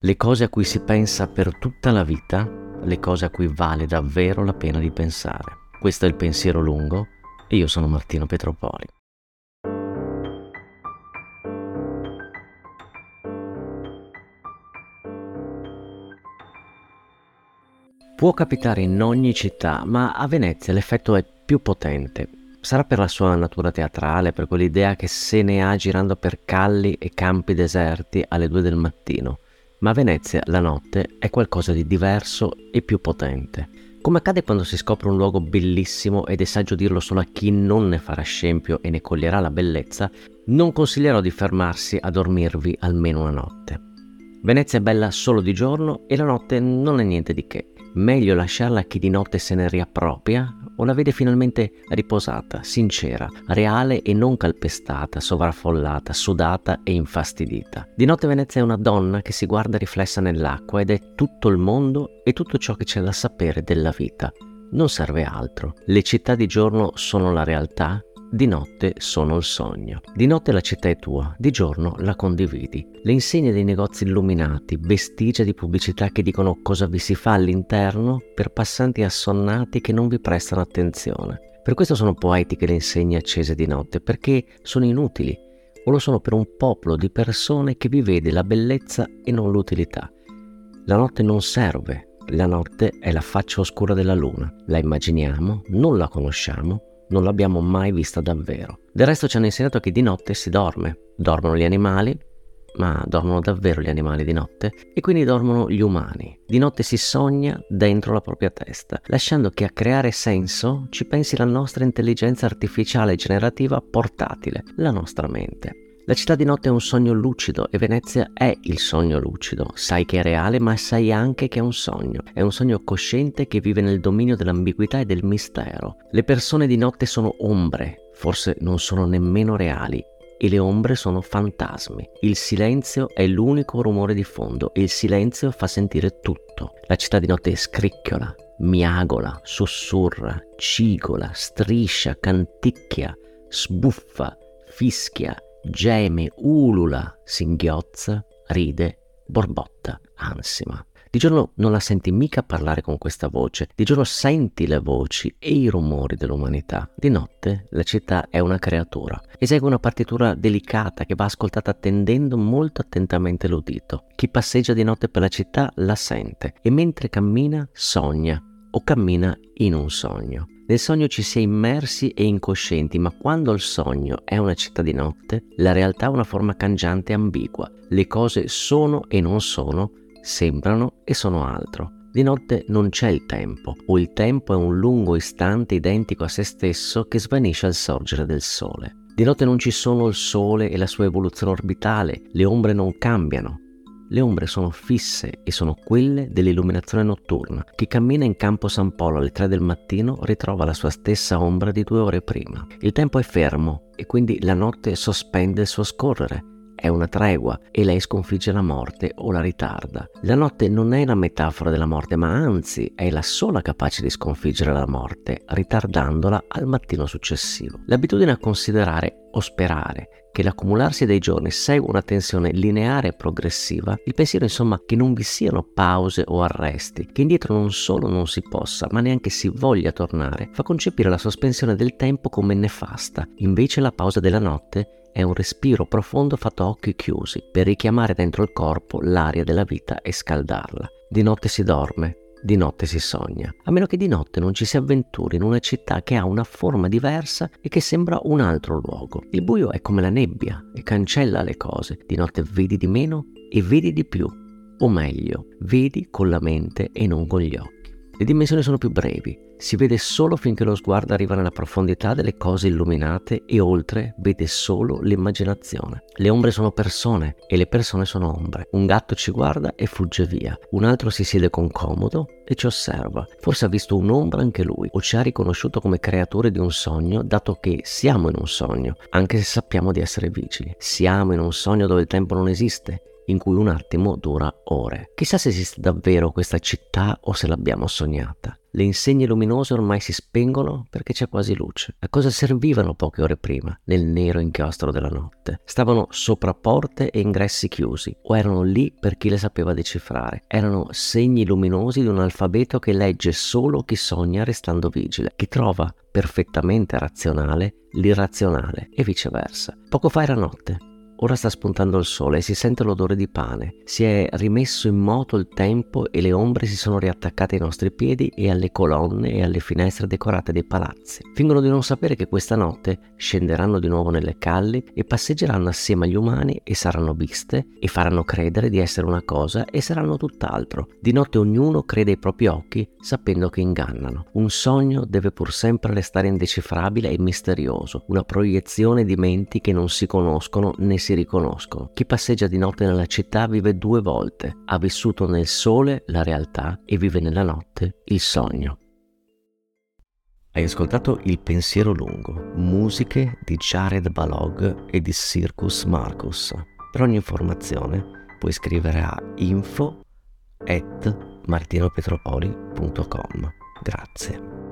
le cose a cui si pensa per tutta la vita, le cose a cui vale davvero la pena di pensare. Questo è il pensiero lungo e io sono Martino Petropoli. Può capitare in ogni città, ma a Venezia l'effetto è più potente. Sarà per la sua natura teatrale, per quell'idea che se ne ha girando per calli e campi deserti alle due del mattino ma a Venezia la notte è qualcosa di diverso e più potente. Come accade quando si scopre un luogo bellissimo ed è saggio dirlo solo a chi non ne farà scempio e ne coglierà la bellezza, non consiglierò di fermarsi a dormirvi almeno una notte. Venezia è bella solo di giorno e la notte non è niente di che. Meglio lasciarla a chi di notte se ne riappropria o la vede finalmente riposata, sincera, reale e non calpestata, sovraffollata, sudata e infastidita. Di notte Venezia è una donna che si guarda riflessa nell'acqua ed è tutto il mondo e tutto ciò che c'è da sapere della vita. Non serve altro. Le città di giorno sono la realtà di notte sono il sogno. Di notte la città è tua, di giorno la condividi. Le insegne dei negozi illuminati, vestigia di pubblicità che dicono cosa vi si fa all'interno per passanti assonnati che non vi prestano attenzione. Per questo sono poetiche le insegne accese di notte, perché sono inutili, o lo sono per un popolo di persone che vi vede la bellezza e non l'utilità. La notte non serve, la notte è la faccia oscura della luna. La immaginiamo, non la conosciamo, non l'abbiamo mai vista davvero. Del resto ci hanno insegnato che di notte si dorme. Dormono gli animali, ma dormono davvero gli animali di notte e quindi dormono gli umani. Di notte si sogna dentro la propria testa, lasciando che a creare senso ci pensi la nostra intelligenza artificiale generativa portatile, la nostra mente. La città di notte è un sogno lucido e Venezia è il sogno lucido. Sai che è reale, ma sai anche che è un sogno. È un sogno cosciente che vive nel dominio dell'ambiguità e del mistero. Le persone di notte sono ombre, forse non sono nemmeno reali. E le ombre sono fantasmi. Il silenzio è l'unico rumore di fondo e il silenzio fa sentire tutto. La città di notte scricchiola, miagola, sussurra, cigola, striscia, canticchia, sbuffa, fischia, geme, ulula, singhiozza, ride, borbotta, ansima. Di giorno non la senti mica parlare con questa voce, di giorno senti le voci e i rumori dell'umanità. Di notte la città è una creatura, esegue una partitura delicata che va ascoltata attendendo molto attentamente l'udito. Chi passeggia di notte per la città la sente e mentre cammina sogna o cammina in un sogno. Nel sogno ci si è immersi e incoscienti, ma quando il sogno è una città di notte, la realtà ha una forma cangiante e ambigua. Le cose sono e non sono, sembrano e sono altro. Di notte non c'è il tempo, o il tempo è un lungo istante identico a se stesso che svanisce al sorgere del sole. Di notte non ci sono il sole e la sua evoluzione orbitale, le ombre non cambiano, le ombre sono fisse e sono quelle dell'illuminazione notturna. Chi cammina in campo San Polo alle 3 del mattino ritrova la sua stessa ombra di due ore prima. Il tempo è fermo e quindi la notte sospende il suo scorrere. È una tregua e lei sconfigge la morte o la ritarda. La notte non è la metafora della morte, ma anzi è la sola capace di sconfiggere la morte, ritardandola al mattino successivo. L'abitudine a considerare o sperare che l'accumularsi dei giorni segua una tensione lineare e progressiva, il pensiero insomma che non vi siano pause o arresti, che indietro non solo non si possa, ma neanche si voglia tornare, fa concepire la sospensione del tempo come nefasta. Invece la pausa della notte è un respiro profondo fatto a occhi chiusi per richiamare dentro il corpo l'aria della vita e scaldarla. Di notte si dorme, di notte si sogna, a meno che di notte non ci si avventuri in una città che ha una forma diversa e che sembra un altro luogo. Il buio è come la nebbia e cancella le cose. Di notte vedi di meno e vedi di più. O meglio, vedi con la mente e non con gli occhi. Le dimensioni sono più brevi, si vede solo finché lo sguardo arriva nella profondità delle cose illuminate e oltre vede solo l'immaginazione. Le ombre sono persone e le persone sono ombre. Un gatto ci guarda e fugge via, un altro si siede con comodo e ci osserva. Forse ha visto un'ombra anche lui o ci ha riconosciuto come creature di un sogno, dato che siamo in un sogno, anche se sappiamo di essere vigili. Siamo in un sogno dove il tempo non esiste in cui un attimo dura ore. Chissà se esiste davvero questa città o se l'abbiamo sognata. Le insegne luminose ormai si spengono perché c'è quasi luce. A cosa servivano poche ore prima, nel nero inchiostro della notte? Stavano sopra porte e ingressi chiusi, o erano lì per chi le sapeva decifrare? Erano segni luminosi di un alfabeto che legge solo chi sogna restando vigile, chi trova perfettamente razionale l'irrazionale e viceversa. Poco fa era notte, Ora sta spuntando il sole e si sente l'odore di pane. Si è rimesso in moto il tempo e le ombre si sono riattaccate ai nostri piedi e alle colonne e alle finestre decorate dei palazzi. Fingono di non sapere che questa notte scenderanno di nuovo nelle calli e passeggeranno assieme agli umani e saranno viste e faranno credere di essere una cosa e saranno tutt'altro. Di notte ognuno crede ai propri occhi sapendo che ingannano. Un sogno deve pur sempre restare indecifrabile e misterioso, una proiezione di menti che non si conoscono né si si riconoscono. Chi passeggia di notte nella città vive due volte. Ha vissuto nel sole la realtà e vive nella notte il sogno. Hai ascoltato Il pensiero lungo, musiche di Jared Balog e di Circus Marcus. Per ogni informazione puoi scrivere a info at martinopetropoli.com. Grazie.